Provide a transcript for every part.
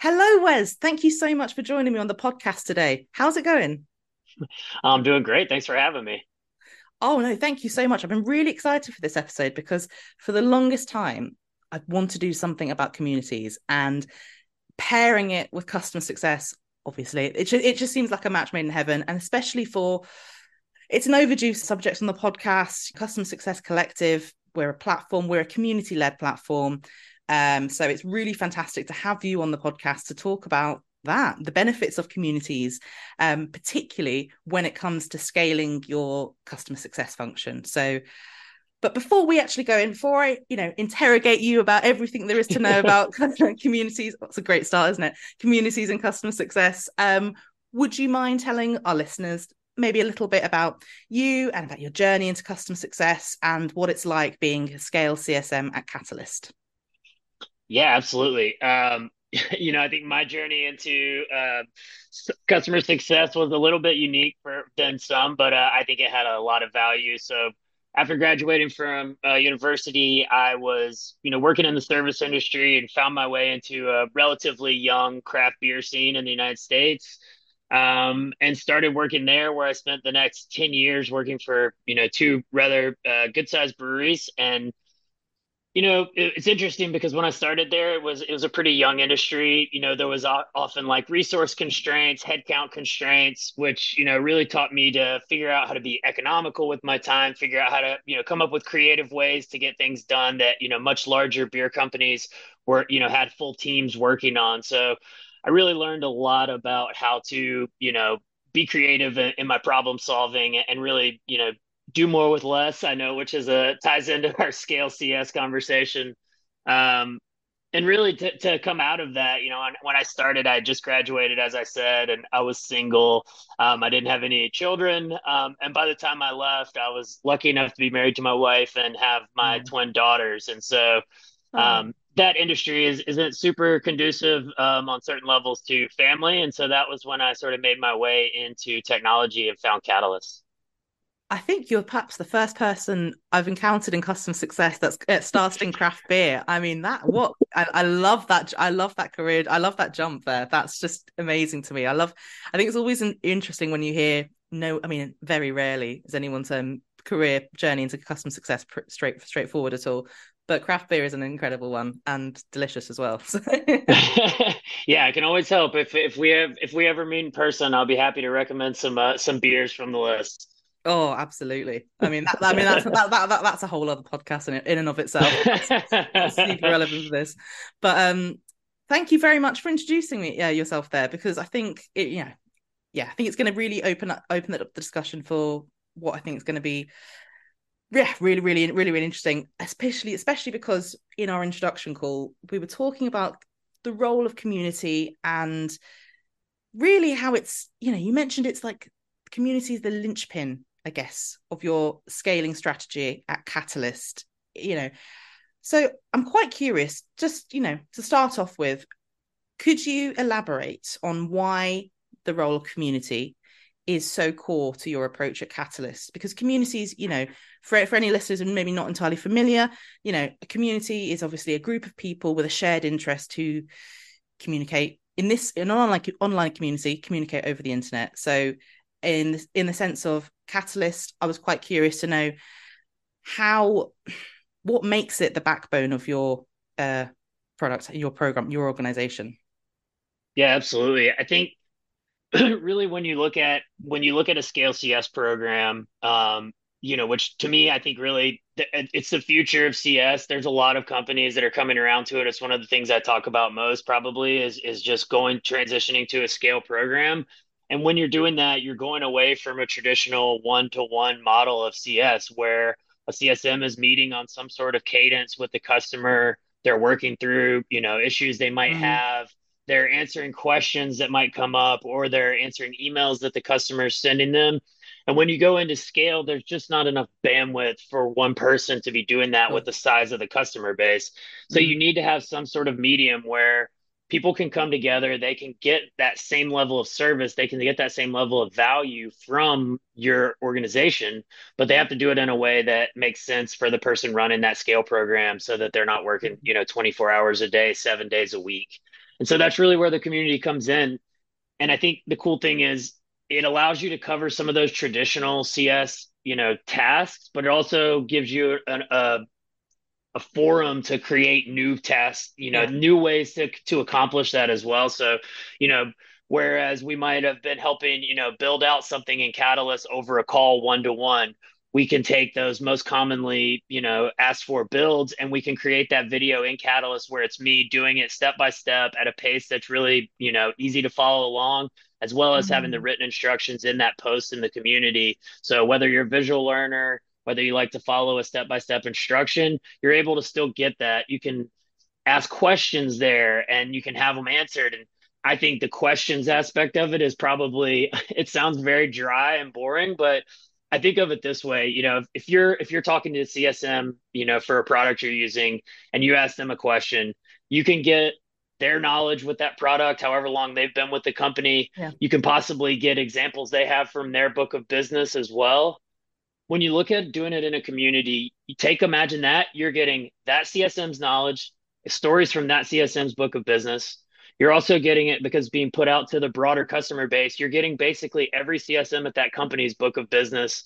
Hello, Wes. Thank you so much for joining me on the podcast today. How's it going? I'm doing great. Thanks for having me. Oh, no, thank you so much. I've been really excited for this episode because for the longest time, I want to do something about communities and pairing it with customer success. Obviously, it just, it just seems like a match made in heaven, and especially for it's an overdue subject on the podcast. Customer Success Collective. We're a platform. We're a community led platform. Um, so it's really fantastic to have you on the podcast to talk about that the benefits of communities um, particularly when it comes to scaling your customer success function. So but before we actually go in before i you know interrogate you about everything there is to know about communities that's a great start isn't it? Communities and customer success. Um, would you mind telling our listeners maybe a little bit about you and about your journey into customer success and what it's like being a scale csm at catalyst yeah absolutely um, you know, I think my journey into uh, customer success was a little bit unique for than some, but uh, I think it had a lot of value. So after graduating from uh, university, I was, you know, working in the service industry and found my way into a relatively young craft beer scene in the United States. Um, and started working there where I spent the next 10 years working for, you know, two rather uh, good sized breweries and you know, it's interesting because when I started there, it was it was a pretty young industry. You know, there was often like resource constraints, headcount constraints, which you know really taught me to figure out how to be economical with my time, figure out how to you know come up with creative ways to get things done that you know much larger beer companies were you know had full teams working on. So I really learned a lot about how to you know be creative in, my problem solving and really you know do more with less. I know, which is a ties into our scale CS conversation. Um, and really to, to come out of that, you know, when I started, I just graduated, as I said, and I was single. Um, I didn't have any children. Um, and by the time I left, I was lucky enough to be married to my wife and have my mm. twin daughters. And so, um, that industry is isn't super conducive um, on certain levels to family, and so that was when I sort of made my way into technology and found Catalyst. I think you're perhaps the first person I've encountered in customer success that's started in craft beer. I mean, that what I, I, love that. I love that career. I love that jump there. That's just amazing to me. I love. I think it's always an, interesting when you hear no. I mean, very rarely is anyone's um, career journey into customer success pr- straight straightforward at all. But craft beer is an incredible one and delicious as well. yeah, I can always help if if we have if we ever meet in person. I'll be happy to recommend some uh, some beers from the list. Oh, absolutely. I mean, that, I mean that's that, that, that, that's a whole other podcast in in and of itself. Super relevant for this. But um, thank you very much for introducing me uh, yourself there because I think it, yeah, yeah, I think it's going to really open up open up the discussion for what I think is going to be yeah, really, really, really, really interesting. Especially, especially because in our introduction call, we were talking about the role of community and really how it's you know you mentioned it's like community is the linchpin I guess, of your scaling strategy at Catalyst, you know. So I'm quite curious, just, you know, to start off with, could you elaborate on why the role of community is so core to your approach at Catalyst? Because communities, you know, for, for any listeners and maybe not entirely familiar, you know, a community is obviously a group of people with a shared interest who communicate in this in an online online community communicate over the internet so in in the sense of catalyst i was quite curious to know how what makes it the backbone of your uh product your program your organization? Yeah absolutely. I think really when you look at when you look at a scale cs program um you know which to me i think really it's the future of cs there's a lot of companies that are coming around to it. It's one of the things i talk about most probably is is just going transitioning to a scale program and when you're doing that, you're going away from a traditional one to one model of CS where a CSM is meeting on some sort of cadence with the customer. They're working through, you know, issues they might mm-hmm. have. They're answering questions that might come up, or they're answering emails that the customer is sending them. And when you go into scale, there's just not enough bandwidth for one person to be doing that with the size of the customer base. So mm-hmm. you need to have some sort of medium where people can come together they can get that same level of service they can get that same level of value from your organization but they have to do it in a way that makes sense for the person running that scale program so that they're not working you know 24 hours a day 7 days a week And so that's really where the community comes in. And I think the cool thing is it allows you to cover some of those traditional CS, you know, tasks, but it also gives you an, a a forum to create new tasks, you know, yeah. new ways to to accomplish that as well. So, you know, whereas we might have been helping, you know, build out something in Catalyst over a call one to one, we can take those most commonly, you know, asked for builds and we can create that video in Catalyst where it's me doing it step by step at a pace that's really, you know, easy to follow along as well as mm-hmm. having the mm-hmm. written instructions in that post in the community. So whether you're a visual learner, whether you like to follow a step by step instruction, you're able to still get that. You can ask questions there and you can have them answered. And I think the questions aspect of it is probably, it sounds very dry and boring, but I think of it this way, you know, if, if you're if you're talking to the CSM, you know, for a product you're using and you ask them a question, you can get their knowledge with that product, however long they've been with the company. Yeah. You can possibly get examples they have from their book of business as well when you look at doing it in a community, you take imagine that you're getting that CSM's knowledge, stories from that CSM's book of business. You're also getting it because being put out to the broader customer base. You're getting basically every CSM at that company's book of business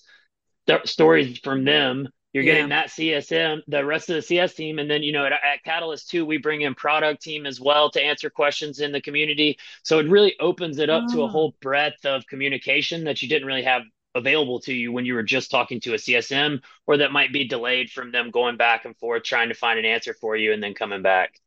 th- stories from them. You're yeah. getting that CSM, the rest of the CS team, and then you know at, at Catalyst too, we bring in product team as well to answer questions in the community. So it really opens it up oh. to a ah. whole breadth of communication that you didn't really have available to you when you were just talking to a CSM, or that might be delayed from them going back and forth trying to find an answer for you and then coming back.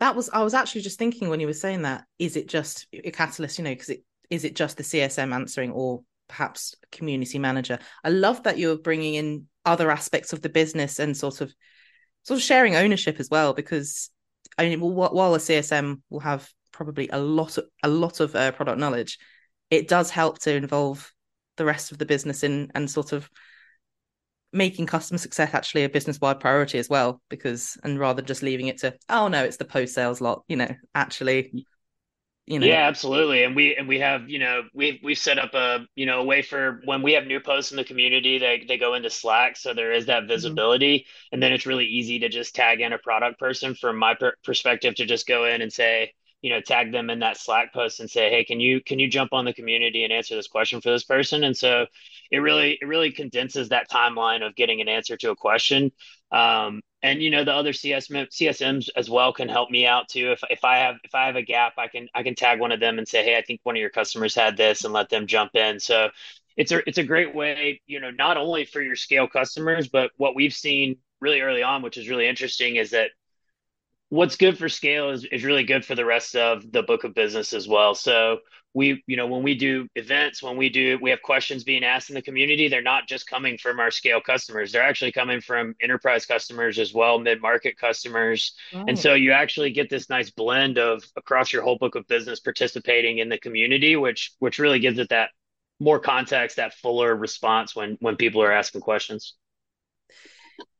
That was I was actually just thinking when you were saying that. Is it just a catalyst? You know, because it is it just the CSM answering, or perhaps community manager? I love that you're bringing in other aspects of the business and sort of sort of sharing ownership as well. Because I mean, while a CSM will have probably a lot of a lot of uh, product knowledge, it does help to involve the rest of the business in and sort of making customer success actually a business wide priority as well because and rather just leaving it to oh no it's the post sales lot you know actually you know yeah absolutely and we and we have you know we've we've set up a you know a way for when we have new posts in the community they they go into slack so there is that mm-hmm. visibility mm-hmm. and then it's really easy to just tag in a product person from my per- perspective to just go in and say you know tag them in that slack post and say hey can you can you jump on the community and answer this question for this person? And so it really it really condenses that timeline of getting an answer to a question. Um, and you know the other CS, csms as well can help me out too. If, if i have if i have a gap i can i can tag one of them and say hey i think one of your customers had this and let them jump in. So it's a it's a great way you know not only for your scale customers but what we've seen really early on which is really interesting is that what's good for scale is, is really good for the rest of the book of business as well. So we, you know, when we do events, when we do, we have questions being asked in the community, they're not just coming from our scale customers. They're actually coming from enterprise customers as well, mid-market customers. Oh. And so you actually get this nice blend of across your whole book of business participating in the community, which, which really gives it that more context, that fuller response when, when people are asking questions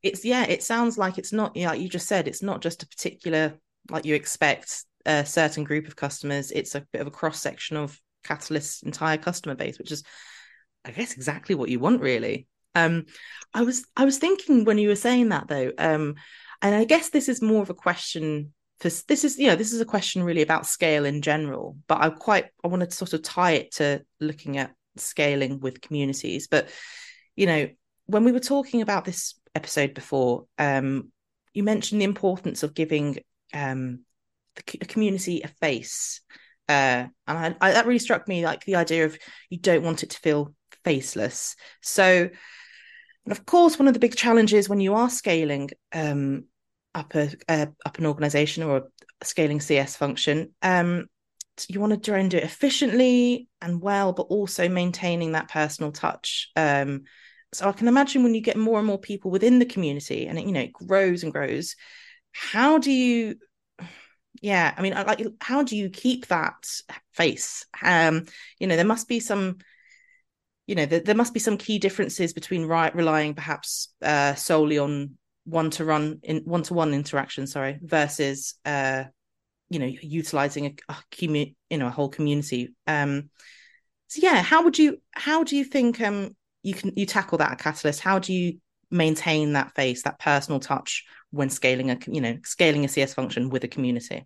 it's yeah it sounds like it's not yeah like you just said it's not just a particular like you expect a certain group of customers it's a bit of a cross section of catalyst's entire customer base which is i guess exactly what you want really. Um i was i was thinking when you were saying that though um and i guess this is more of a question for this is you know this is a question really about scale in general but i quite i wanted to sort of tie it to looking at scaling with communities. But you know when we were talking about this episode before, um, you mentioned the importance of giving um, the community a face. Uh, and I, I, that really struck me like the idea of you don't want it to feel faceless. So, and of course, one of the big challenges when you are scaling um, up a uh, up an organization or a scaling CS function, um, you want to try and do it efficiently and well, but also maintaining that personal touch. Um, so I can imagine when you get more and more people within the community and it, you know, it grows and grows, how do you yeah, I mean, like how do you keep that face? Um, you know, there must be some you know, there, there must be some key differences between right relying perhaps uh solely on one to run in one to one interaction, sorry, versus uh you know, utilizing a, a commu- you know, a whole community. Um so yeah, how would you how do you think um you can you tackle that at Catalyst? How do you maintain that face, that personal touch when scaling a you know scaling a CS function with a community?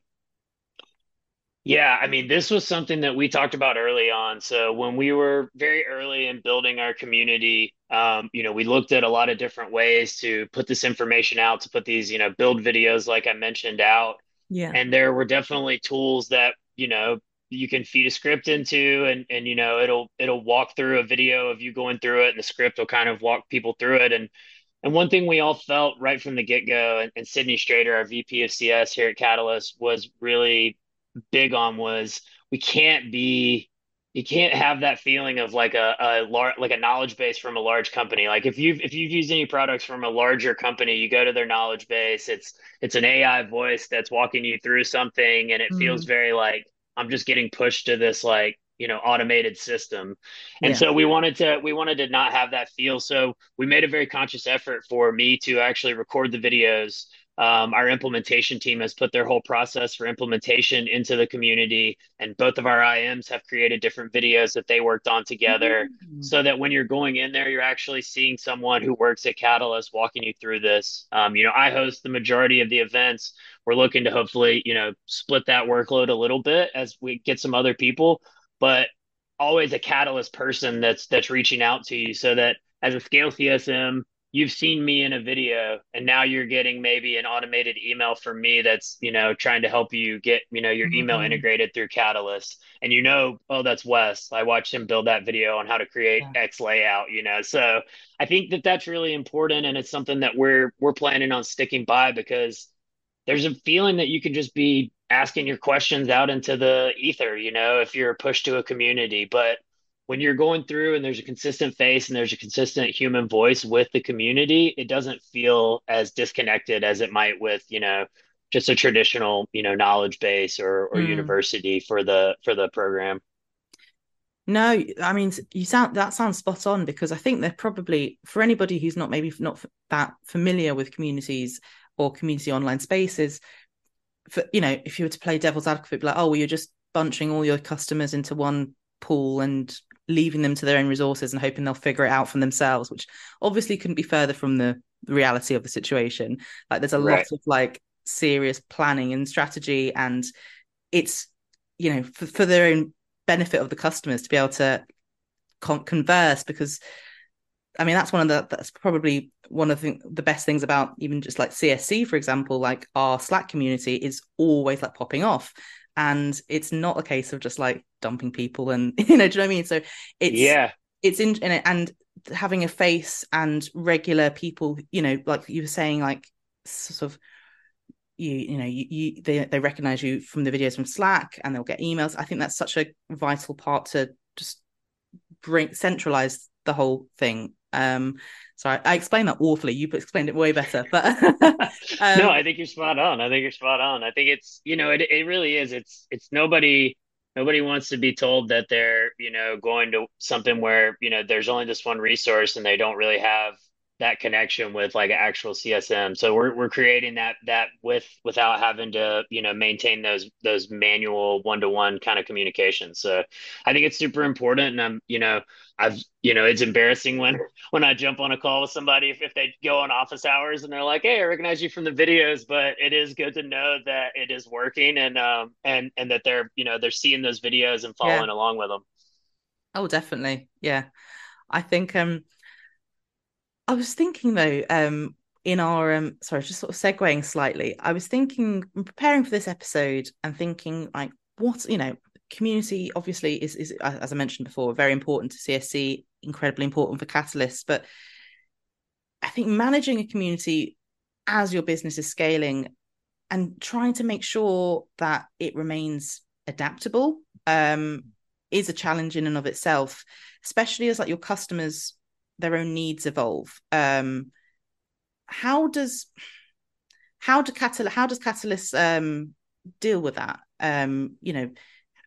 Yeah, I mean, this was something that we talked about early on. So when we were very early in building our community, um, you know, we looked at a lot of different ways to put this information out, to put these, you know, build videos like I mentioned out. Yeah. And there were definitely tools that, you know, you can feed a script into and and you know, it'll it'll walk through a video of you going through it and the script will kind of walk people through it. And and one thing we all felt right from the get-go, and, and Sydney Strader, our VP of CS here at Catalyst, was really big on was we can't be you can't have that feeling of like a, a large like a knowledge base from a large company like if you've if you've used any products from a larger company you go to their knowledge base it's it's an ai voice that's walking you through something and it feels Mm, very like i'm just getting pushed to this like you know automated system and yeah. so we wanted to we wanted to not have that feel so we made a very conscious effort for me to actually record the videos um, our implementation team has put their whole process for implementation into the community, and both of our IMs have created different videos that they worked on together Mm, so that when you're going in there, you're actually seeing someone who works at Catalyst walking you through this. Um, you know, I host the majority of the events. We're looking to hopefully, you know, split that workload a little bit as we get some other people, but always a Catalyst person that's that's reaching out to you so that as a scale CSM, you've seen me in a video and now you're getting maybe an automated email from me that's you know trying to help you get you know your email mm, integrated through catalyst and you know oh that's wes i watched him build that video on how to create yeah. x layout you know so i think that that's really important and it's something that we're we're planning on sticking by because there's a feeling that you can just be asking your questions out into the ether, you know, if you're pushed to a community. But when you're going through and there's a consistent face and there's a consistent human voice with the community, it doesn't feel as disconnected as it might with, you know, just a traditional, you know, knowledge base or or Mm. university for the for the program. No, I mean you sound that sounds spot on because I think they're probably for anybody who's not maybe not that familiar with communities or community online spaces. For you know, if you were to play devil's advocate, be like, oh, well, you're just bunching all your customers into one pool and leaving them to their own resources and hoping they'll figure it out for themselves, which obviously couldn't be further from the reality of the situation. Like, there's a lot of like serious planning and strategy, and it's you know for, for their own benefit of the customers to be able to con- converse because I mean that's one of the that's probably one of the, the best things about even just like CSC for example like our Slack community is always like popping off and it's not a case of just like dumping people and you know do you know what I mean so it's Yeah. it's in and having a face and regular people you know like you were saying like sort of you you know you, you they they recognize you from the videos from Slack and they'll get emails. I think that's such a vital part to just bring centralize the whole thing. Um, sorry, I explained that awfully. You explained it way better, but No, um, I think you're spot on. I think you're spot on. I think it's, you know, it it really is. It's it's nobody nobody wants to be told that they're, you know, going to something where, you know, there's only this one resource and they don't really have that connection with like actual CSM. So we're we're creating that that with without having to, you know, maintain those those manual one-to-one kind of communications. So I think it's super important and I'm, you know, I've, you know, it's embarrassing when when I jump on a call with somebody if, if they go on office hours and they're like, "Hey, I recognize you from the videos," but it is good to know that it is working and um and and that they're you know they're seeing those videos and yeah, following along with them. oh, definitely, yeah. I think um, I was thinking though, um, in our um, sorry, just sort of segueing slightly. I was thinking, preparing for this episode and thinking like, what you know, community obviously is is as I mentioned before, very important to CSC, incredibly important for Catalyst, but I think managing a community as your business is scaling and trying to make sure that it remains adaptable um, is a challenge in and of itself, especially as like your customers their own needs evolve. Um, how does how do Catal how does Catalyst um, deal with that? Um, you know,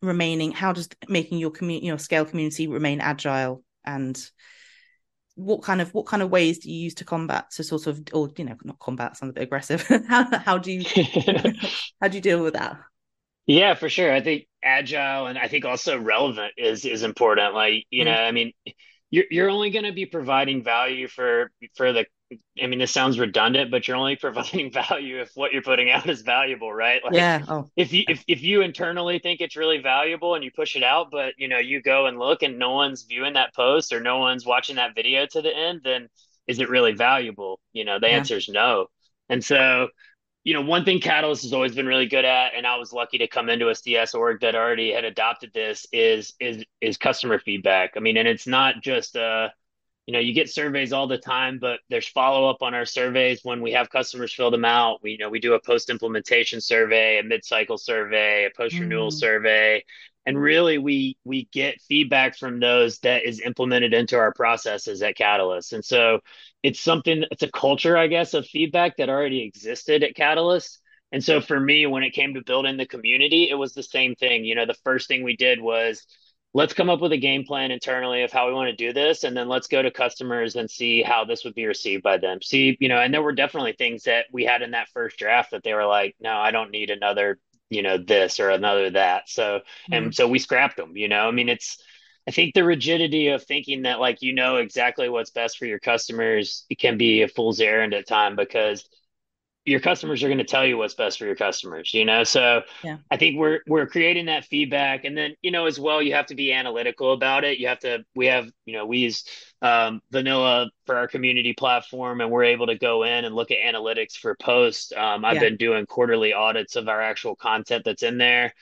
remaining how does making your community your scale community remain agile and what kind of what kind of ways do you use to combat to sort of or you know not combat sounds a bit aggressive how how do you how do you deal with that Yeah, for sure. I think agile and I think also relevant is is important. Like, you know, mm, I mean, you're you're only going to be providing value for for the I mean, this sounds redundant, but you're only providing value if what you're putting out is valuable, right? Like yeah oh if you if, if you internally think it's really valuable and you push it out, but you know, you go and look and no one's viewing that post or no one's watching that video to the end, then is it really valuable? You know, the yeah answer is no. And so, you know, one thing Catalyst has always been really good at, and I was lucky to come into a CS org that already had adopted this, is is is customer feedback. I mean, and it's not just uh you know, you get surveys all the time, but there's follow up on our surveys when we have customers fill them out. We, you know, we do a post implementation survey, a mid cycle survey, a post renewal mm, survey, and really we we get feedback from those that is implemented into our processes at Catalyst. And so it's something, it's a culture, I guess, of feedback that already existed at Catalyst. And so for me, when it came to building the community, it was the same thing. You know, the first thing we did was let's come up with a game plan internally of how we want to do this and then let's go to customers and see how this would be received by them see you know and there were definitely things that we had in that first draft that they were like no i don't need another you know this or another that. So mm, and so we scrapped them you know? I mean it's i think the rigidity of thinking that like you know exactly what's best for your customers it can be a fool's errand at time because your customers are going to tell you what's best for your customers you know? So yeah. I think we're we're creating that feedback. And then you know as well you have to be analytical about it. You have to we have you know we use um, vanilla for our community platform and we're able to go in and look at analytics for posts. Um, i've yeah. been doing quarterly audits of our actual content that's in there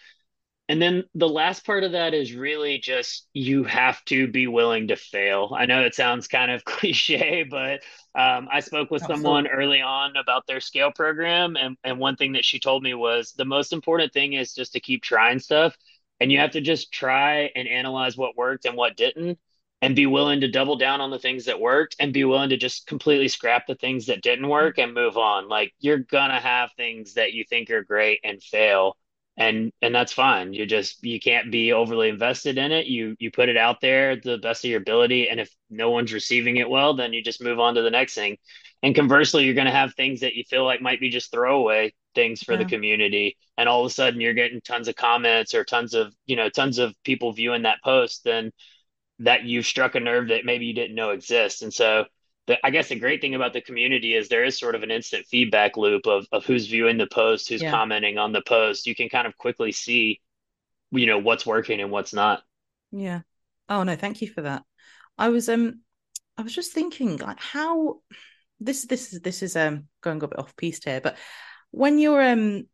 and then the last part of that is really just you have to be willing to fail. I know it sounds kind of cliche, but um, I spoke with all someone early on about their scale program, and, and one thing that she told me was the most important thing is just to keep trying stuff. And you have to just try and analyze what worked and what didn't, and be willing to double down on the things that worked and be willing to just completely scrap the things that didn't work and move on. Like you're gonna have things that you think are great and fail and and that's fine. You just you can't be overly invested in it. You you put it out there the best of your ability and if no one's receiving it well then you just move on to the next thing. And conversely you're going to have things that you feel like might be just throwaway things for the community and all of a sudden you're getting tons of comments or tons of you know tons of people viewing that post then that you've struck a nerve that maybe you didn't know exists. And so the, I guess the great thing about the community is there is sort of an instant feedback loop of, of who's viewing the post, who's yeah commenting on the post. You can kind of quickly see, you know, what's working and what's not. yeah oh no thank you for that i was um i was just thinking like how this this is this is um going a bit off piece here but when you're um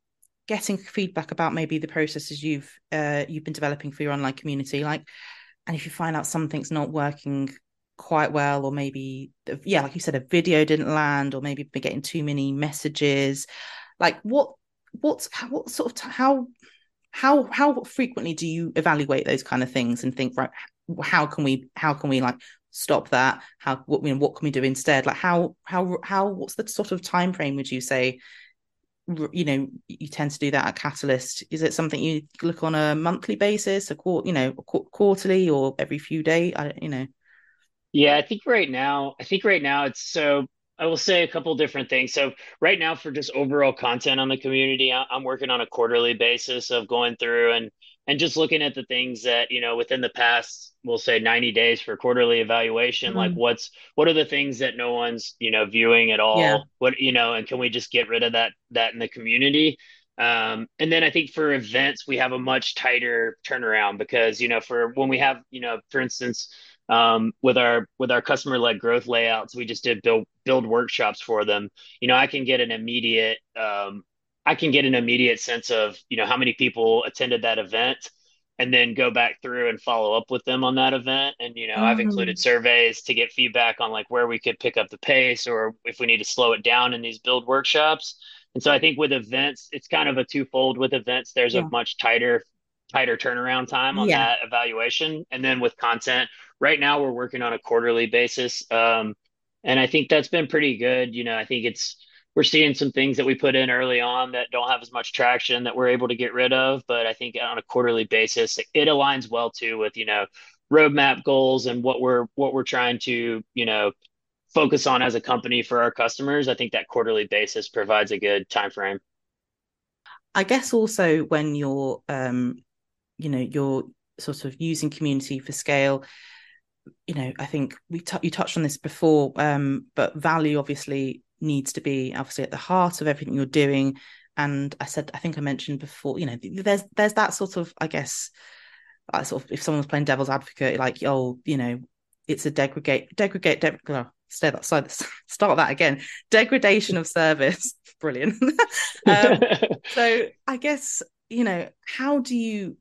getting feedback about maybe the processes you've uh you've been developing for your online community like and if you find out something's not working quite well or maybe yeah like you said a video didn't land or maybe we're getting too many messages. Like what what's what sort of how how how frequently do you evaluate those kind of things and think right how can we how can we like stop that? How what you what can we do instead? Like how how how what's the sort of time frame would you say you know you tend to do that at catalyst? Is it something you look on a monthly basis a quarter you know qu- quarterly or every few days i don't you know Yeah, I think right now, I think right now it's so I will say a couple different things. So right now for just overall content on the community, I'm working on a quarterly basis of going through and and just looking at the things that, you know, within the past, we'll say 90 days for quarterly evaluation, like Mm, what's what are the things that no one's, you know, viewing at yeah all? What, you know, and can we just get rid of that that in the community? Um, and then I think for events, we have a much tighter turnaround because, you know, for when we have, you know, for instance, um, with our with our customer led growth layouts, we just did build build workshops for them. You know, I can get an immediate um, I can get an immediate sense of you know how many people attended that event, and then go back through and follow up with them on that event. And you know, I've included mm, surveys to get feedback on like where we could pick up the pace or if we need to slow it down in these build workshops. And so I think with events, it's kind of a twofold. With events, there's a much tighter tighter turnaround time on yeah that evaluation, and then with content right now we're working on a quarterly basis. Um, and I think that's been pretty good. You know, I think it's we're seeing some things that we put in early on that don't have as much traction that we're able to get rid of. But I think on a quarterly basis, it aligns well too with, you know, roadmap goals and what we're what we're trying to, you know, focus on as a company for our customers. I think that quarterly basis provides a good time frame. i guess also when you're um you know you're sort of using community for scale you know, I think we t- you touched on this before, um, but value obviously needs to be obviously at the heart of everything you're doing. And I said, I think I mentioned before, you know, there's there's that sort of, I guess, uh, sort of if someone's playing devil's advocate, like, oh, you know, it's a degrade, degrade, de- oh, stay that side, start that again, degradation of service. Brilliant. um, so I guess you know, how do you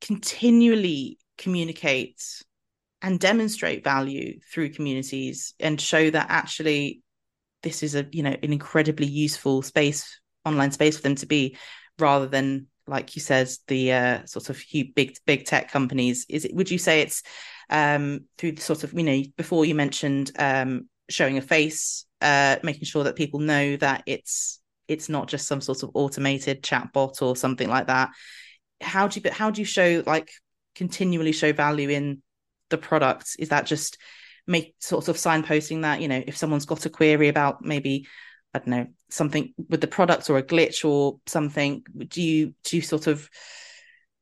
continually communicate and demonstrate value through communities and show that actually this is a you know an incredibly useful space online space for them to be rather than like you said the uh, sort of big big tech companies. Is it would you say it's um, through the sort of you know before you mentioned um, showing a face uh, making sure that people know that it's it's not just some sort of automated chat bot or something like that. How do you how do you show like continually show value in the product is that just make sort of signposting that you know if someone's got a query about maybe i don't know something with the product or a glitch or something do you do you sort of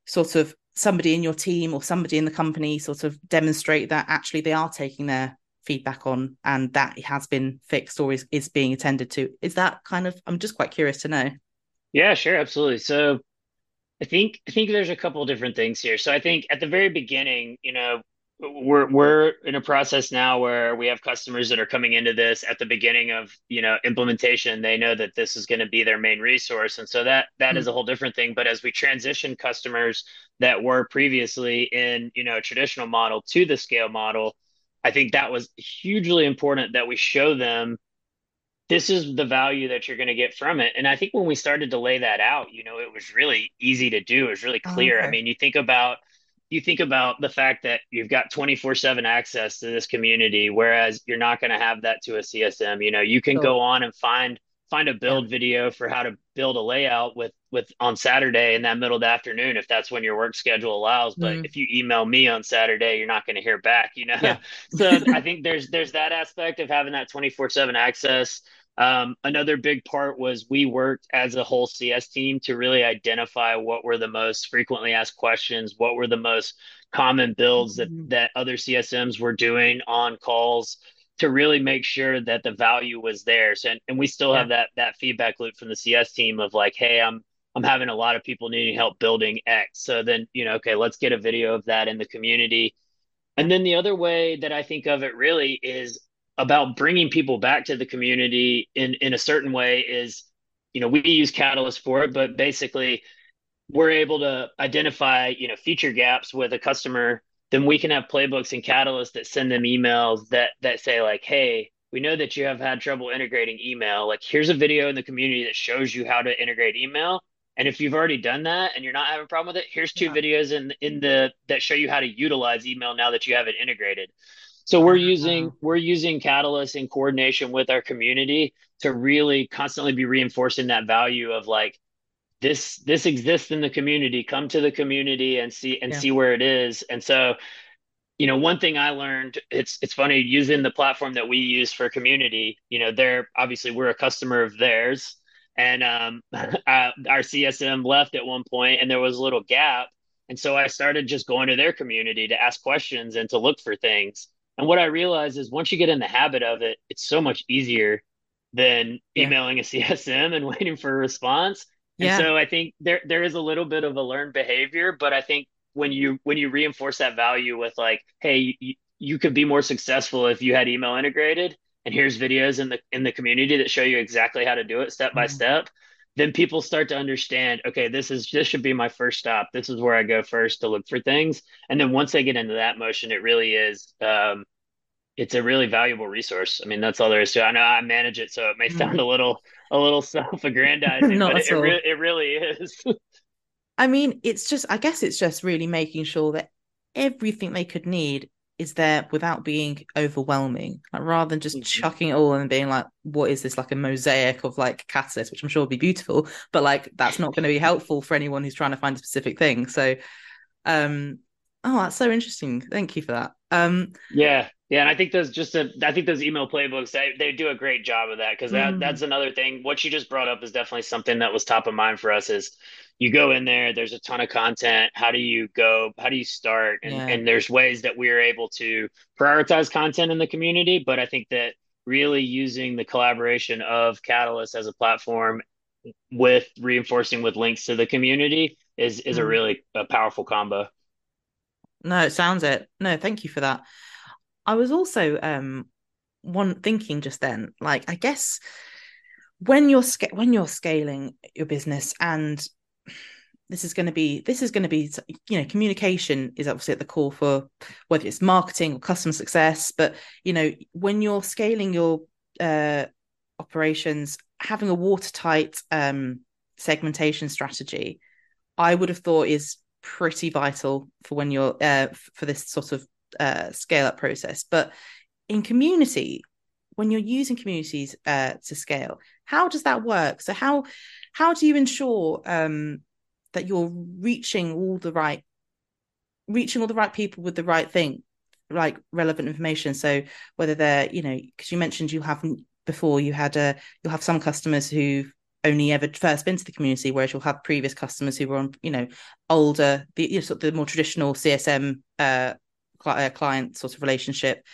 sort of somebody in your team or somebody in the company sort of demonstrate that actually they are taking their feedback on and that has been fixed or is, is being attended to? Is that kind of i'm just quite curious to know. Yeah sure. Absolutely. So i think i think there's a couple different things here. So i think at the very beginning you know we're we're in a process now where we have customers that are coming into this at the beginning of you know implementation. They know that this is going to be their main resource. And so that that mm-hmm. is a whole different thing. But as we transition customers that were previously in you know a traditional model to the scale model i think that was hugely important that we show them this is the value that you're going to get from it. And i think when we started to lay that out you know it was really easy to do. It was really clear. Okay. i mean you think about you think about the fact that you've got 24/7 access to this community whereas you're not going to have that to a CSM you know you can go on and find find a build video for how to build a layout with with on Saturday in that middle of the afternoon if that's when your work schedule allows but mm-hmm. if you email me on Saturday you're not going to hear back you know yeah. so I think there's there's that aspect of having that 24/7 access um, another big part was we worked as a whole CS team to really identify what were the most frequently asked questions, what were the most common builds mm-hmm. that, that other CSMs were doing on calls to really make sure that the value was there. So, and, and we still yeah. have that that feedback loop from the CS team of like, hey, I'm I'm having a lot of people needing help building X. So then, you know, okay, let's get a video of that in the community. And then the other way that I think of it really is about bringing people back to the community in in a certain way is you know we use catalyst for it but basically we're able to identify you know feature gaps with a customer. Then we can have playbooks and catalyst that send them emails that that say like hey we know that you have had trouble integrating email. Like here's a video in the community that shows you how to integrate email. And if you've already done that and you're not having a problem with it here's two yeah. videos in in the that show you how to utilize email now that you have it integrated so we're using we're using Catalyst in coordination with our community to really constantly be reinforcing that value of like this this exists in the community. Come to the community and see and yeah. see where it is. And so, you know, one thing I learned it's it's funny using the platform that we use for community. You know, they're obviously we're a customer of theirs, and um, our CSM left at one point, and there was a little gap. And so I started just going to their community to ask questions and to look for things. And what I realized is once you get in the habit of it, it's so much easier than yeah. emailing a CSM and waiting for a response. Yeah. And so I think there there is a little bit of a learned behavior, but I think when you when you reinforce that value with like, hey, you, you could be more successful if you had email integrated, and here's videos in the in the community that show you exactly how to do it step mm-hmm. by step then people start to understand okay this is this should be my first stop. This is where i go first to look for things. And then once they get into that motion it really is um, it's a really valuable resource. I mean that's all there is to it. I know i manage it so it may sound mm-hmm. a little a little self-aggrandizing but it, it, re- it really is. I mean it's just i guess it's just really making sure that everything they could need is there without being overwhelming like rather than just mm-hmm. chucking it all and being like what is this like a mosaic of like catalyst which i'm sure will be beautiful but like that's not going to be helpful for anyone who's trying to find a specific thing so um oh that's so interesting thank you for that um yeah Yeah, and I think those just a, I think those email playbooks they, they do a great job of that because that Mm, that's another thing. What you just brought up is definitely something that was top of mind for us. Is you go in there, there's a ton of content. How do you go? How do you start? And yeah. and there's ways that we are able to prioritize content in the community. But I think that really using the collaboration of Catalyst as a platform with reinforcing with links to the community is is a Mm. really a powerful combo. No, it sounds it. No, thank you for that. I was also um one thinking just then, like I guess when you're sca- when you're scaling your business and this is going to be this is going to be you know communication is obviously at the core for whether it's marketing or customer success but you know when you're scaling your uh operations having a watertight um segmentation strategy i would have thought is pretty vital for when you're uh for this sort of uh scale up process. But in community when you're using communities uh to scale how does that work? So how how do you ensure um that you're reaching all the right reaching all the right people with the right thing like relevant information? So whether they're you know because you mentioned you have before you had a you'll have some customers who've only ever first been to the community whereas you'll have previous customers who were on you know older the you know, sort of the more traditional csm uh, uh client sort of relationship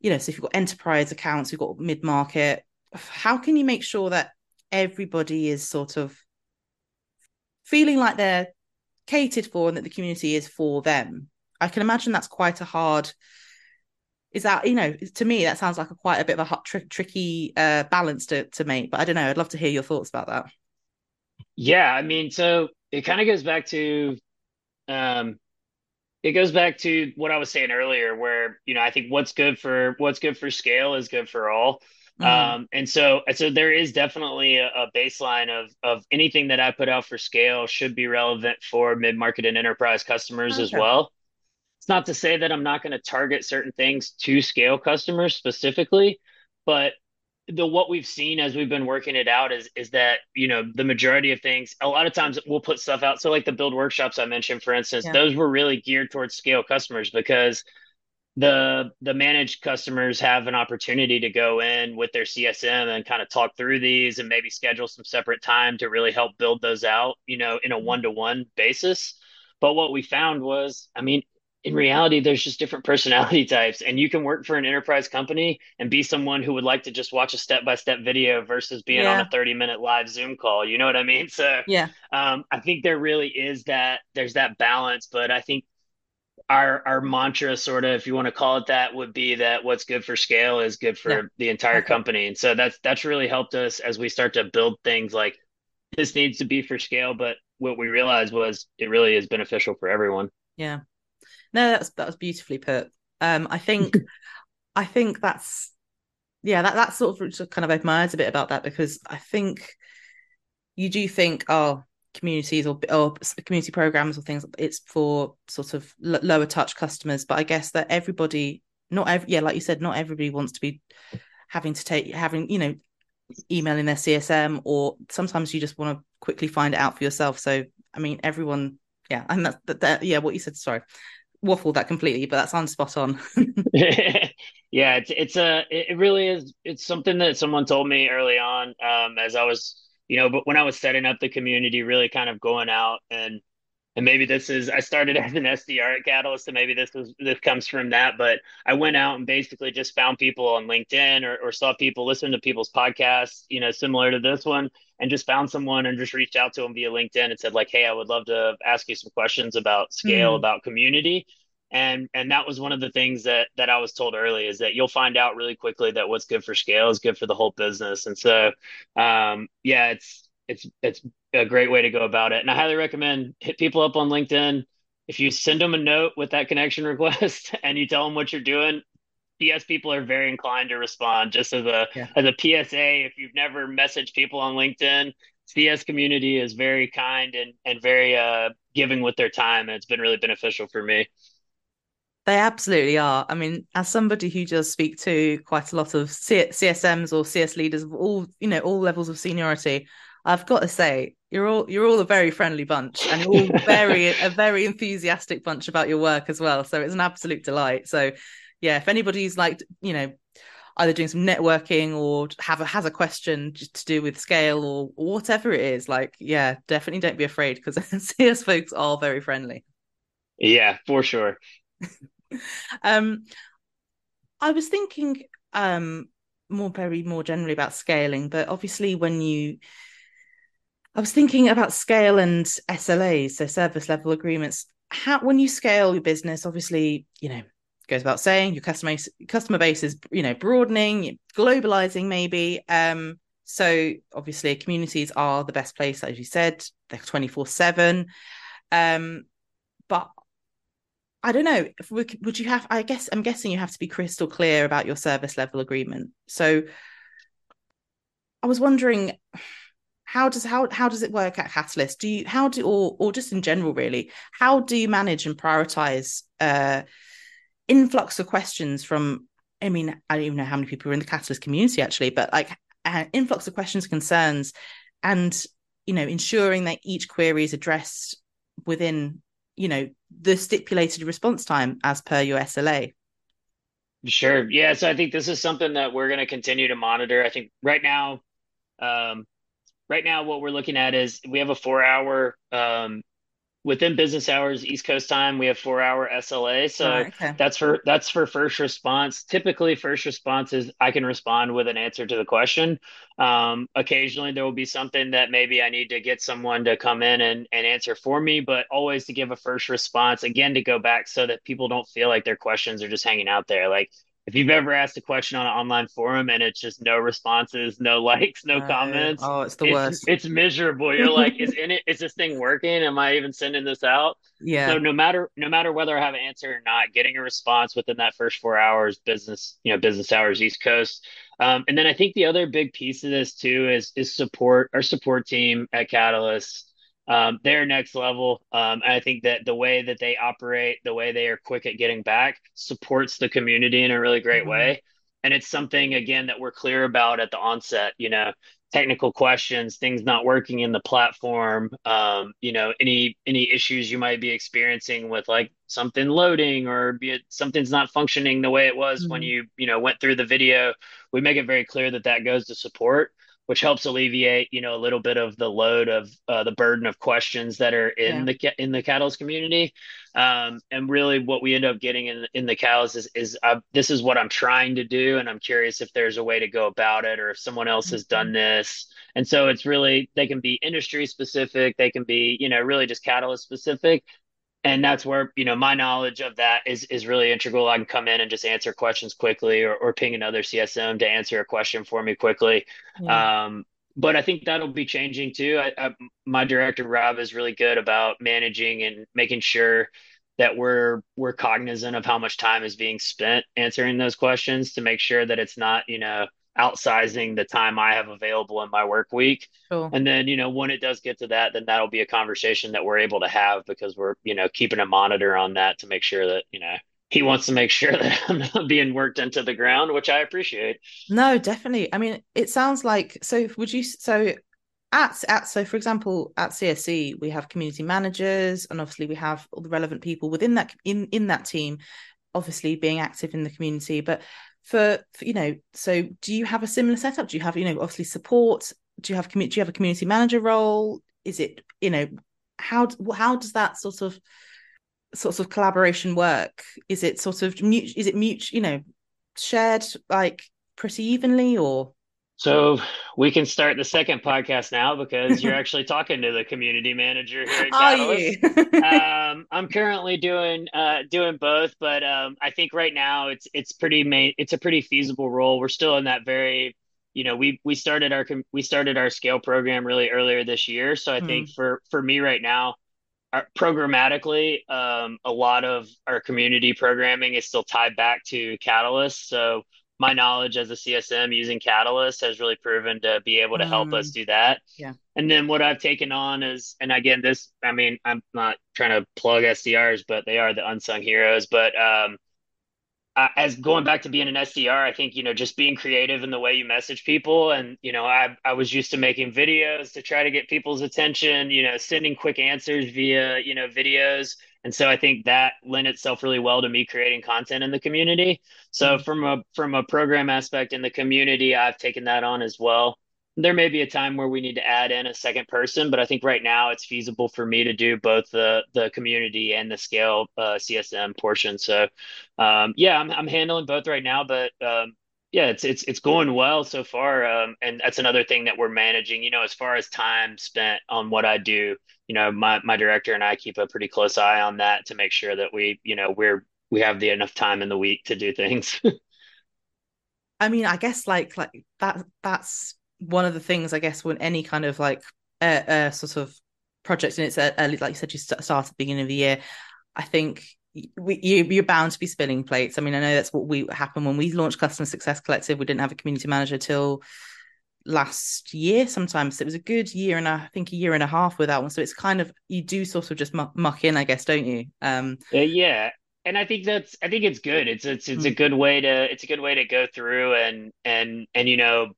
you know so if you've got enterprise accounts you've got mid-market how can you make sure that everybody is sort of feeling like they're catered for and that the community is for them. I can imagine that's quite a hard. Is that you know to me that sounds like a quite a bit of a hot, tr- tricky uh, balance to to make. But I don't know. I'd love to hear your thoughts about that. Yeah, I mean, so it kind of goes back to um it goes back to what I was saying earlier, where, you know, I think what's good for what's good for scale is good for all. Mm, Um, and so, so there is definitely a, a baseline of of anything that I put out for scale should be relevant for mid-market and enterprise customers as well. It's not to say that I'm not going to target certain things to scale customers specifically, but the what we've seen as we've been working it out is is that you know the majority of things a lot of times we'll put stuff out. So like the build workshops i mentioned for instance Yeah. those were really geared towards scale customers because the the managed customers have an opportunity to go in with their csm and kind of talk through these and maybe schedule some separate time to really help build those out you know in a mm-hmm. one-to-one basis. But what we found was i mean in reality, there's just different personality types, and you can work for an enterprise company and be someone who would like to just watch a step by step video versus being on a 30 minute live Zoom call. You know what I mean? So Yeah. um, I think there really is that there's that balance, but I think our our mantra, sort of, if you want to call it that, would be that what's good for scale is good Yeah. for the entire Perfect. company, and so that's that's really helped us as we start to build things like this needs to be for scale, but what we realized was it really is beneficial for everyone. Yeah. No, that's that was beautifully put. Um, I think I think that's yeah that that sort of kind of opened my eyes a bit about that because I think you do think oh communities or or community programs or things it's for sort of l- lower touch customers. But i guess that everybody not every yeah like you said not everybody wants to be having to take having you know emailing their csm or sometimes you just want to quickly find it out for yourself. So i mean everyone yeah and that's that, that yeah what you said sorry waffled that completely but that sounds spot on Yeah, it's it's a it really is it's something that someone told me early on um as I was you know but when I was setting up the community really kind of going out and and maybe this is I started as an SDR at Catalyst, and maybe this was this comes from that. But I went out and basically just found people on LinkedIn or, or saw people listen to people's podcasts, you know, similar to this one, and just found someone and just reached out to them via LinkedIn and said like, "Hey, I would love to ask you some questions about scale, mm, about community." And and that was one of the things that that I was told early is that you'll find out really quickly that what's good for scale is good for the whole business. And so, um, yeah, it's it's it's a great way to go about it. And I highly recommend hit people up on LinkedIn. If you send them a note with that connection request and you tell them what you're doing, CS people are very inclined to respond. Just as a yeah as a PSA, if you've never messaged people on LinkedIn, CS community is very kind and and very uh giving with their time, and it's been really beneficial for me. They absolutely are. I mean, as somebody who does speak to quite a lot of C- CSMs or CS leaders of all, you know, all levels of seniority, I've got to say, you're all you're all a very friendly bunch, and all very a very enthusiastic bunch about your work as well. So it's an absolute delight. So yeah, if anybody's like, you know, either doing some networking or have a, has a question to do with scale or, or whatever it is, like, yeah, definitely don't be afraid because CS folks are very friendly. Yeah, for sure. um, I was thinking um more very more generally about scaling, but obviously when you I was thinking about scale and SLAs, so service level agreements. How when you scale your business, obviously, you know, goes without saying, your customer customer base is, you know, broadening, globalizing maybe. Um, so obviously communities are the best place, as you said, they're 24-7. Um, but I don't know. We, would you have? I guess I'm guessing you have to be crystal clear about your service level agreement. So, I was wondering, how does how how does it work at Catalyst? Do you how do or or just in general really? How do you manage and prioritize uh, influx of questions from? I mean, I don't even know how many people are in the Catalyst community actually, but like uh, influx of questions, concerns, and you know, ensuring that each query is addressed within you know the stipulated response time as per your SLA. Sure. Yeah. So I think this is something that we're going to continue to monitor. I think right now, um, right now, what we're looking at is we have a four hour um, within business hours east coast time we have four hour sla so right, okay. that's for that's for first response. Typically first response is i can respond with an answer to the question. Um, occasionally there will be something that maybe i need to get someone to come in and, and answer for me but always to give a first response again to go back so that people don't feel like their questions are just hanging out there. Like if you've ever asked a question on an online forum and it's just no responses, no likes, no uh, comments, oh, it's the it's, worst. It's miserable. You're like, is in it? Is this thing working? Am I even sending this out? Yeah. So no matter no matter whether I have an answer or not, getting a response within that first four hours, business you know business hours East Coast. Um, and then I think the other big piece of this too is is support our support team at Catalyst um, they're next level. Um, I think that the way that they operate, the way they are quick at getting back, supports the community in a really great mm-hmm. way. And it's something again that we're clear about at the onset. You know, technical questions, things not working in the platform, um, you know, any any issues you might be experiencing with like something loading or be it, something's not functioning the way it was mm-hmm. when you you know went through the video. We make it very clear that that goes to support which helps alleviate you know a little bit of the load of uh, the burden of questions that are in yeah. the in the catalyst community um, and really what we end up getting in in the catalyst is, is uh, this is what i'm trying to do and i'm curious if there's a way to go about it or if someone else has done mm-hmm. this and so it's really they can be industry specific they can be you know really just catalyst specific and that's where you know my knowledge of that is is really integral. I can come in and just answer questions quickly or, or ping another csm to answer a question for me quickly. Yeah. um, but i think that'll be changing too. I, I, my director rob is really good about managing and making sure that we're we're cognizant of how much time is being spent answering those questions to make sure that it's not you know outsizing the time I have available in my work week. Cool. And then, you know, when it does get to that, then that'll be a conversation that we're able to have because we're, you know, keeping a monitor on that to make sure that, you know, he wants to make sure that I'm not being worked into the ground, which I appreciate. No, definitely. I mean, it sounds like so would you so at at so for example at CSC we have community managers and obviously we have all the relevant people within that in in that team obviously being active in the community but for, for, you know so do you have a similar setup? Do you have you know obviously support? Do you have community do you have a community manager role? Is it you know how how does that sort of sort of collaboration work? Is it sort of is it mute you know shared like pretty evenly or so we can start the second podcast now because you're actually talking to the community manager here at Catalyst. um, I'm currently doing uh, doing both, but um, I think right now it's it's pretty main, it's a pretty feasible role. We're still in that very, you know, we we started our we started our scale program really earlier this year. So I mm. think for for me right now, our, programmatically, um, a lot of our community programming is still tied back to Catalyst. So my knowledge as a CSM using Catalyst has really proven to be able to help us mm. do that. Yeah. And then what I've taken on is, and again, this, I mean, I'm not trying to plug SDRs, but they are the unsung heroes. But um, uh, as going back to being an SDR, I think, you know, just being creative in the way you message people. And, you know, I, I was used to making videos to try to get people's attention, you know, sending quick answers via, you know, videos. And so I think that lent itself really well to me creating content in the community. So mm-hmm. from a from a program aspect in the community, I've taken that on as well there may be a time where we need to add in a second person, but I think right now it's feasible for me to do both the the community and the scale uh, CSM portion. So, um, yeah, I'm I'm handling both right now, but um, yeah, it's it's it's going well so far, um, and that's another thing that we're managing. You know, as far as time spent on what I do, you know, my my director and I keep a pretty close eye on that to make sure that we, you know, we're we have the enough time in the week to do things. I mean, I guess like like that that's one of the things I guess when any kind of like uh, uh sort of project and it's early, like you said, you start at the beginning of the year. I think we, you, you're bound to be spilling plates. I mean, I know that's what we happened when we launched Customer Success Collective. We didn't have a community manager till last year sometimes. It was a good year and a, I think a year and a half with that one. So it's kind of you do sort of just muck, muck in I guess don't you? Um uh, yeah. And I think that's I think it's good. It's it's it's a good way to it's a good way to go through and and and you know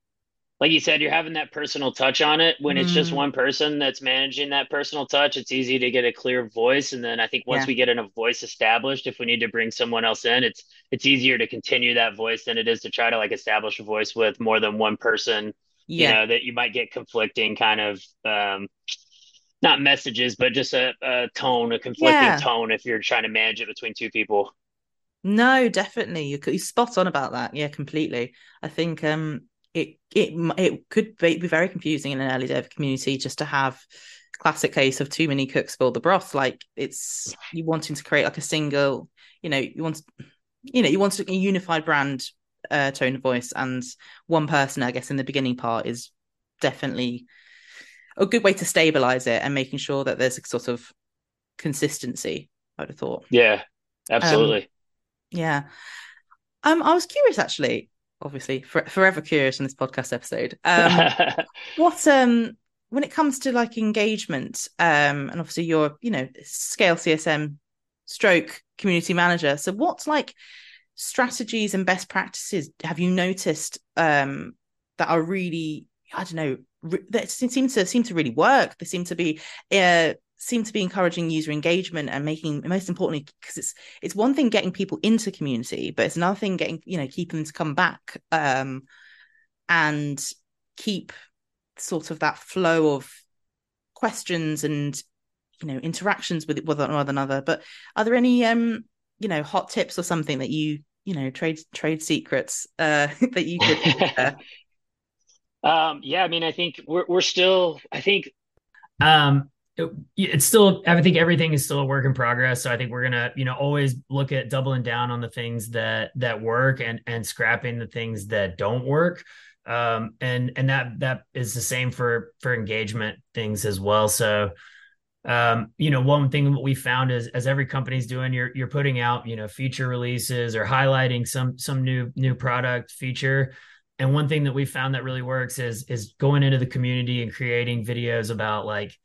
like you said, you're having that personal touch on it. When mm. it's just mm. one person that's managing that personal touch, it's easy to get a clear voice. And then I think once yeah. we get a voice established, if we need to bring someone else in, it's it's easier to continue that voice than it is to try to like establish a voice with more than one person. Yeah. You know, that you might get conflicting kind of um not messages, but just a, a tone, a conflicting yeah. tone if you're trying to manage it between two people. No, definitely. You're, you're spot on about that. Yeah, completely. I think um it it it could be, be very confusing in an early dev community just to have classic case of too many cooks spoil the broth. Like it's you wanting to create like a single, you know, you want you know you want a unified brand uh, tone of voice, and one person, I guess, in the beginning part is definitely a good way to stabilize it and making sure that there's a sort of consistency. I would have thought. Yeah, absolutely. Um, yeah. Um, I was curious actually obviously for, forever curious in this podcast episode. Um, what um when it comes to like engagement, um, and obviously you're you know scale CSM stroke community manager. So what's like strategies and best practices have you noticed um that are really I don't know that seem to seem to really work. They seem to be uh, seem to be encouraging user engagement and making most importantly because it's it's one thing getting people into community but it's another thing getting you know keeping them to come back um and keep sort of that flow of questions and you know interactions with one another. But are there any um you know hot tips or something that you you know trade trade secrets uh that you could um yeah i mean i think we're we're still i think um it's still i think everything is still a work in progress. So i think we're gonna you know always look at doubling down on the things that that work and and scrapping the things that don't work. Um and and that that is the same for for engagement things as well. So um you know one thing what we found is as every company's doing you're you're putting out you know feature releases or highlighting some some new new product feature. And one thing that we found that really works is is going into the community and creating videos about like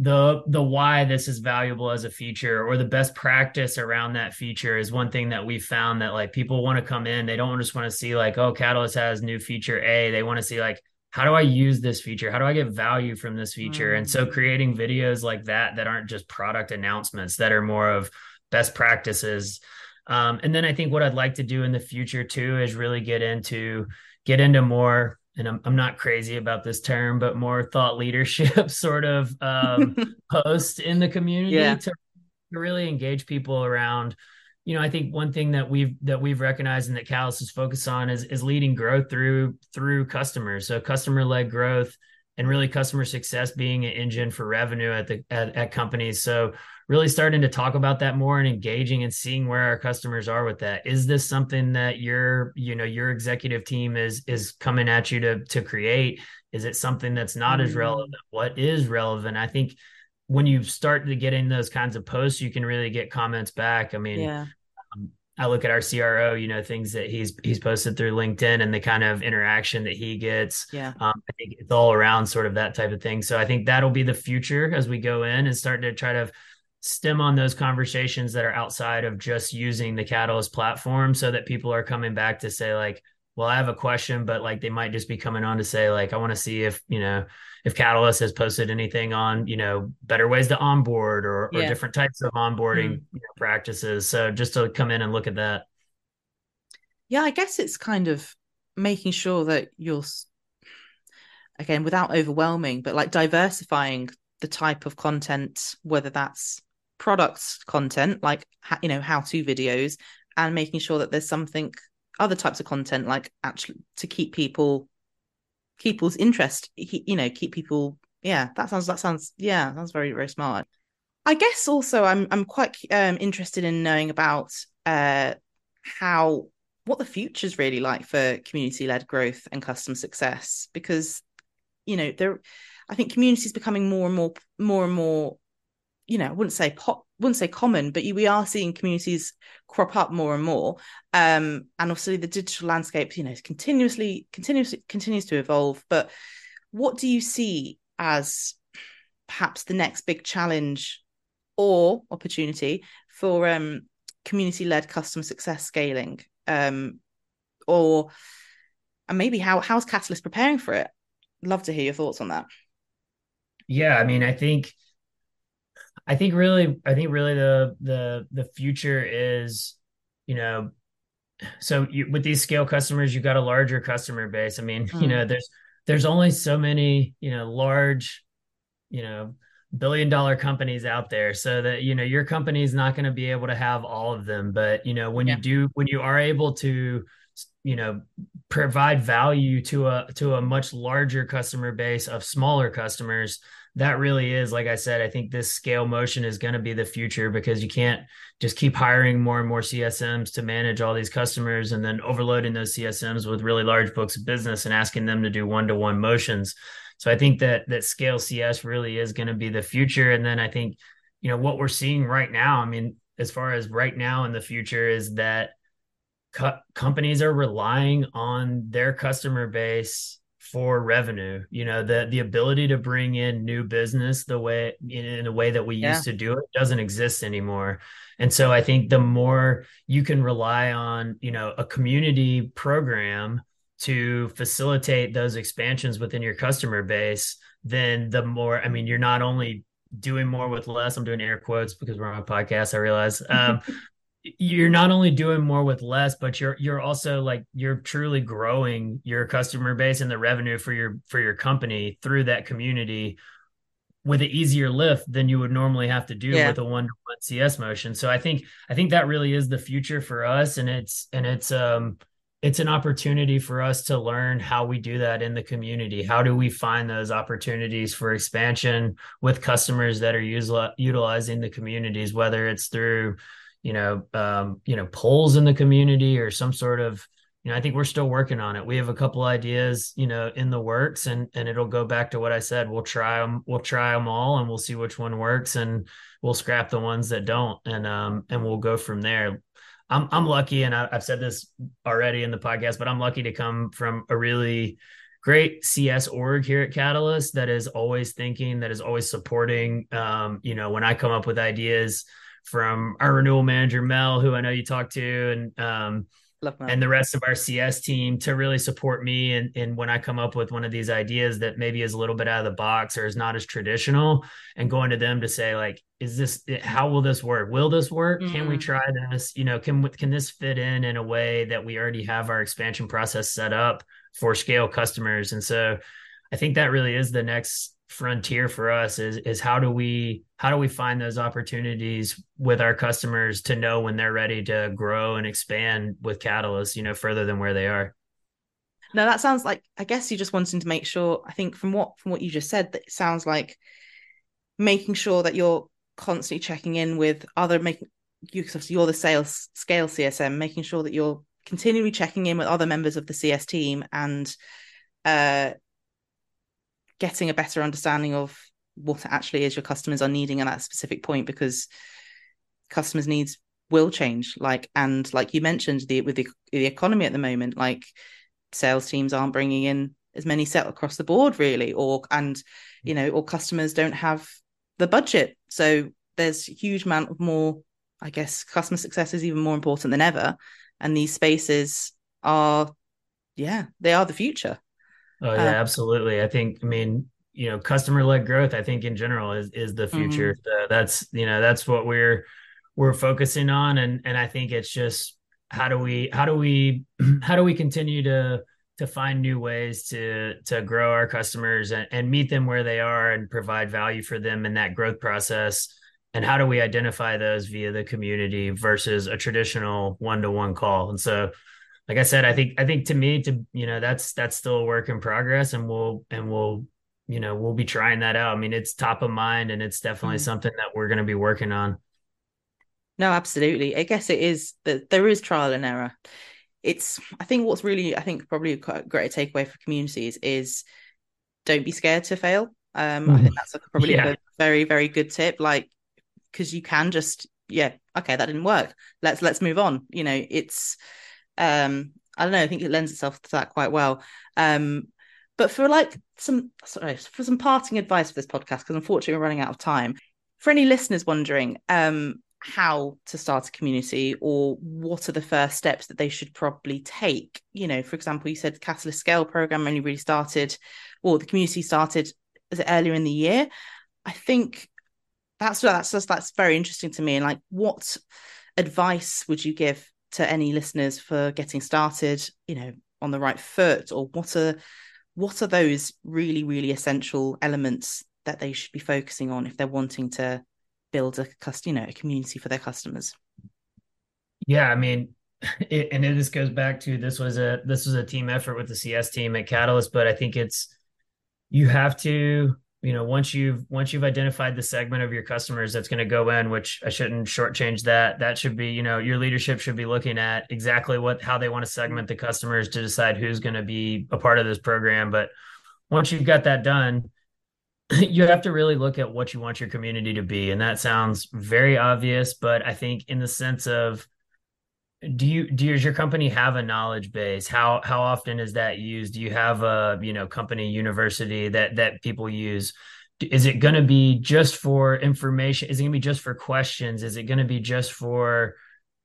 the the why this is valuable as a feature or the best practice around that feature is one thing that we found that like people want to come in they don't just want to see like oh catalyst has new feature a they want to see like how do i use this feature how do i get value from this feature mm-hmm. and so mm. creating videos like that that aren't just product announcements that are more of best practices um, and then i think what i'd like to do in the future too is really get into get into more and I'm, I'm not crazy about this term, but more thought leadership sort of um, post in the community yeah. to, to really engage people around. You know, I think one thing that we've that we've recognized and that Catalyst is focused on is is leading growth through through customers. So customer led growth and really customer success being an engine for revenue at the at, at companies. So really starting to talk about that more and engaging and seeing where our customers are with that. Is this something that your, you know, your executive team is is coming at you to to create? Is it something that's not mm-hmm. as relevant? What is relevant? I think when you start to get in those kinds of posts, you can really get comments back. I mean, yeah. um, I look at our CRO, you know, things that he's he's posted through LinkedIn and the kind of interaction that he gets. Yeah, um, I think it's all around sort of that type of thing. So I think that'll be the future as we go in and start to try to stem on those conversations that are outside of just using the Catalyst platform so that people are coming back to say like, well, I have a question, but like they might just be coming on to say like, I want to see if, you know, if Catalyst has posted anything on, you know, better ways to onboard or, yeah. or different types of onboarding mm. you know, practices. So just to come in and look at that. Yeah, I guess it's kind of making sure that you're again without overwhelming, but like diversifying the type of content, whether that's product content like you know how to videos and making sure that there's something other types of content like actually to keep people people's interest you know keep people yeah that sounds that sounds yeah that's very very smart. I guess also i'm i'm quite um, interested in knowing about uh how what the future's really like for community led growth and customer success because you know there i think community is becoming more and more more and more you know, I wouldn't say pop, wouldn't say common, but we are seeing communities crop up more and more. Um, and obviously the digital landscape, you know, continuously, continuously continues to evolve. But what do you see as perhaps the next big challenge or opportunity for um, community-led customer success scaling? Um, or and maybe how how's Catalyst preparing for it? Love to hear your thoughts on that. Yeah, I mean, I think I think really, I think really the the the future is, you know, so you, with these scale customers, you've got a larger customer base. I mean, mm. you know, there's there's only so many, you know, large, you know, billion dollar companies out there so that you know your company is not going to be able to have all of them but you know when yeah. you do when you are able to you know provide value to a to a much larger customer base of smaller customers that really is like i said i think this scale motion is going to be the future because you can't just keep hiring more and more csms to manage all these customers and then overloading those csms with really large books of business and asking them to do one-to-one motions. So i think that that scale cs really is going to be the future. And then i think you know what we're seeing right now i mean as far as right now in the future is that co- companies are relying on their customer base for revenue you know the the ability to bring in new business the way in, in a way that we yeah. used to do it doesn't exist anymore and so i think the more you can rely on you know a community program to facilitate those expansions within your customer base then the more i mean you're not only doing more with less i'm doing air quotes because we're on a podcast i realize um, you're not only doing more with less but you're you're also like you're truly growing your customer base and the revenue for your for your company through that community with an easier lift than you would normally have to do yeah. with a one-to-one cs motion so i think i think that really is the future for us and it's and it's um it's an opportunity for us to learn how we do that in the community. How do we find those opportunities for expansion with customers that are utilizing the communities, whether it's through you know, um, you know, polls in the community or some sort of, you know, I think we're still working on it. We have a couple ideas, you know, in the works, and and it'll go back to what I said. We'll try them. We'll try them all, and we'll see which one works, and we'll scrap the ones that don't, and um, and we'll go from there. I'm I'm lucky, and I, I've said this already in the podcast, but I'm lucky to come from a really great CS org here at Catalyst that is always thinking, that is always supporting. Um, you know, when I come up with ideas from our renewal manager Mel, who I know you talked to, and um, and the rest of our CS team to really support me and, and when I come up with one of these ideas that maybe is a little bit out of the box or is not as traditional and going to them to say like, is this, how will this work? Will this work? Mm-hmm. Can we mm-hmm. try this? You know, can, can this fit in in a way that we already have our expansion process set up for scale customers? And so I think that really is the next frontier for us is is how do we how do we find those opportunities with our customers to know when they're ready to grow and expand with Catalyst, you know, further than where they are. No, that sounds like I guess you're just wanting to make sure. I think from what from what you just said, that it sounds like making sure that you're constantly checking in with other making you you're the sales scale CSM, making sure that you're continually checking in with other members of the CS team and uh getting a better understanding of what actually is your customers are needing at that specific point because customers needs will change. Like and like you mentioned the with the, the economy at the moment like sales teams aren't bringing in as many set across the board really or and you know or customers don't have the budget. So there's a huge amount of more i guess customer success is even more important than ever. And these spaces are yeah they are the future oh yeah uh, absolutely. I think i mean you know customer led growth i think in general is is the future. Mm-hmm. that's you know that's what we're we're focusing on. And and i think it's just how do we how do we how do we continue to to find new ways to to grow our customers and, and meet them where they are and provide value for them in that growth process? And how do we identify those via the community versus a traditional one-to-one call? And so like i said i think i think to me to you know that's that's still a work in progress and we'll and we'll you know we'll be trying that out i mean it's top of mind and it's definitely mm-hmm. something that we're going to be working on no absolutely i guess it is that there is trial and error it's i think what's really i think probably a great takeaway for communities is don't be scared to fail um mm. i think that's like probably yeah. a very very good tip like because you can just yeah okay that didn't work let's let's move on you know it's um i don't know i think it lends itself to that quite well. Um but for like some sorry for some parting advice for this podcast because unfortunately we're running out of time. For any listeners wondering um how to start a community or what are the first steps that they should probably take you know for example you said catalyst scale program only really started or the community started is it earlier in the year? I think that's that's just that's very interesting to me. And like what advice would you give to any listeners for getting started you know on the right foot or what are what are those really really essential elements that they should be focusing on if they're wanting to build a you know a community for their customers? Yeah i mean it, and it just goes back to this was a this was a team effort with the cs team at catalyst but i think it's you have to you know once you've once you've identified the segment of your customers that's going to go in which i shouldn't shortchange that that should be you know your leadership should be looking at exactly what how they want to segment the customers to decide who's going to be a part of this program. But once you've got that done you have to really look at what you want your community to be. And that sounds very obvious but i think in the sense of do you do? does your company have a knowledge base? How how often is that used? Do you have a you know company university that that people use? Is it going to be just for information? Is it going to be just for questions? Is it going to be just for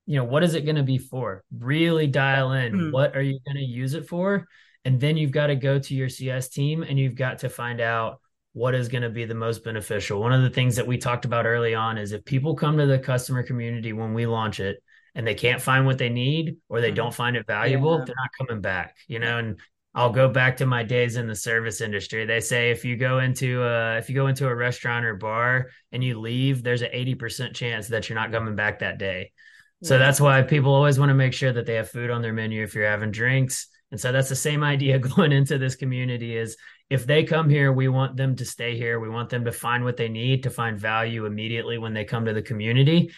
you know what is it going to be for? Really dial in. Mm. what are you going to use it for? And then you've got to go to your cs team and you've got to find out what is going to be the most beneficial. One of the things that we talked about early on is if people come to the customer community when we launch it and they can't find what they need or they don't mm-hmm. find it valuable, yeah. they're not coming back, you know, and I'll go back to my days in the service industry. They say if you go into a if you go into a restaurant or bar and you leave, there's an 80% chance that you're not coming back that day. So that's why people always want to make sure that they have food on their menu if you're having drinks. And so that's the same idea going into this community is if they come here, we want them to stay here. We want them to find what they need to find value immediately when they come to the community.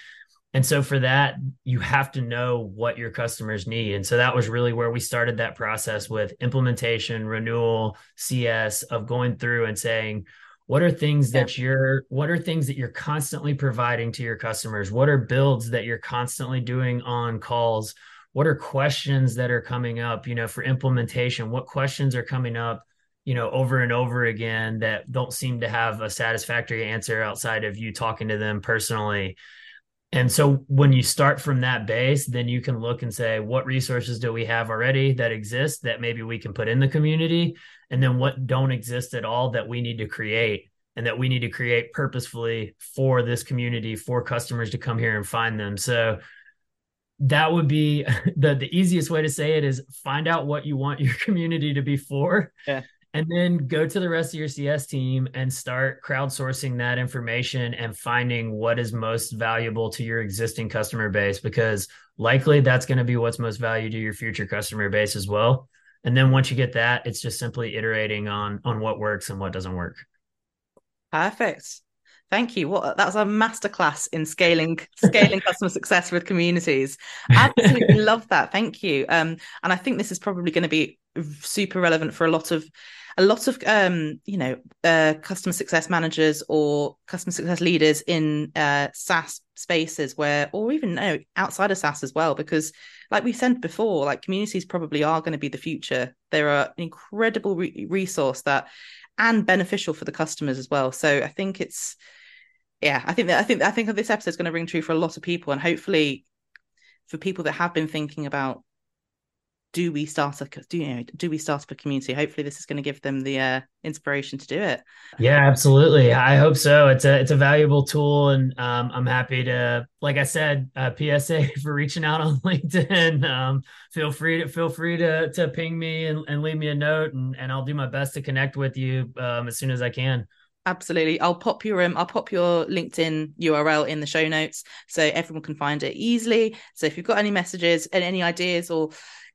And so for that, you have to know what your customers need. And so that was really where we started that process with implementation, renewal, CS of going through and saying, what are things that you're what are things that you're constantly providing to your customers? What are builds that you're constantly doing on calls? What are questions that are coming up, you know, for implementation? What questions are coming up? you know over and over again that don't seem to have a satisfactory answer outside of you talking to them personally and so when you start from that base, then you can look and say, what resources do we have already that exist that maybe we can put in the community? And then what don't exist at all that we need to create and that we need to create purposefully for this community, for customers to come here and find them. So that would be the, the easiest way to say it is find out what you want your community to be for. Yeah and then go to the rest of your CS team and start crowdsourcing that information and finding what is most valuable to your existing customer base because likely that's going to be what's most valued to your future customer base as well. And then once you get that, it's just simply iterating on on what works and what doesn't work. Perfect. Thank you. What that was a masterclass in scaling scaling customer success with communities. Absolutely love that. Thank you. Um, and I think this is probably going to be super relevant for a lot of a lot of um, you know uh, customer success managers or customer success leaders in uh, SaaS spaces where, or even know, outside of SaaS as well, because like we said before, like communities probably are going to be the future. They're an incredible re- resource that and beneficial for the customers as well. So I think it's yeah, I think that I think I think this episode is going to ring true for a lot of people, and hopefully for people that have been thinking about do we start a do you know do we start up a community? Hopefully this is going to give them the uh, inspiration to do it. Yeah absolutely. I hope so. It's a it's a valuable tool and um, i'm happy to like i said uh, psa for reaching out on linkedin. Um, feel free to feel free to to ping me and, and leave me a note and, and i'll do my best to connect with you um, as soon as i can. Absolutely. I'll pop your um, I'll pop your LinkedIn URL in the show notes so everyone can find it easily. So if you've got any messages and any ideas or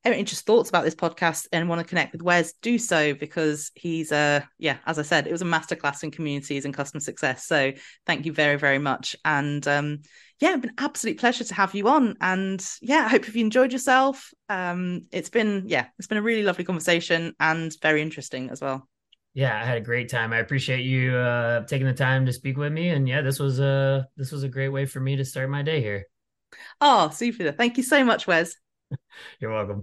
any just thoughts about this podcast and want to connect with Wes, do so because he's uh yeah, as I said, it was a masterclass in communities and customer success. So thank you very, very much. And um yeah, it's been absolute pleasure to have you on. And yeah, I hope if you enjoyed yourself. Um it's been yeah, it's been a really lovely conversation and very interesting as well. Yeah, I had a great time. I appreciate you uh, taking the time to speak with me, and yeah, this was a this was a great way for me to start my day here. Oh, super! Thank you so much, Wes. You're welcome.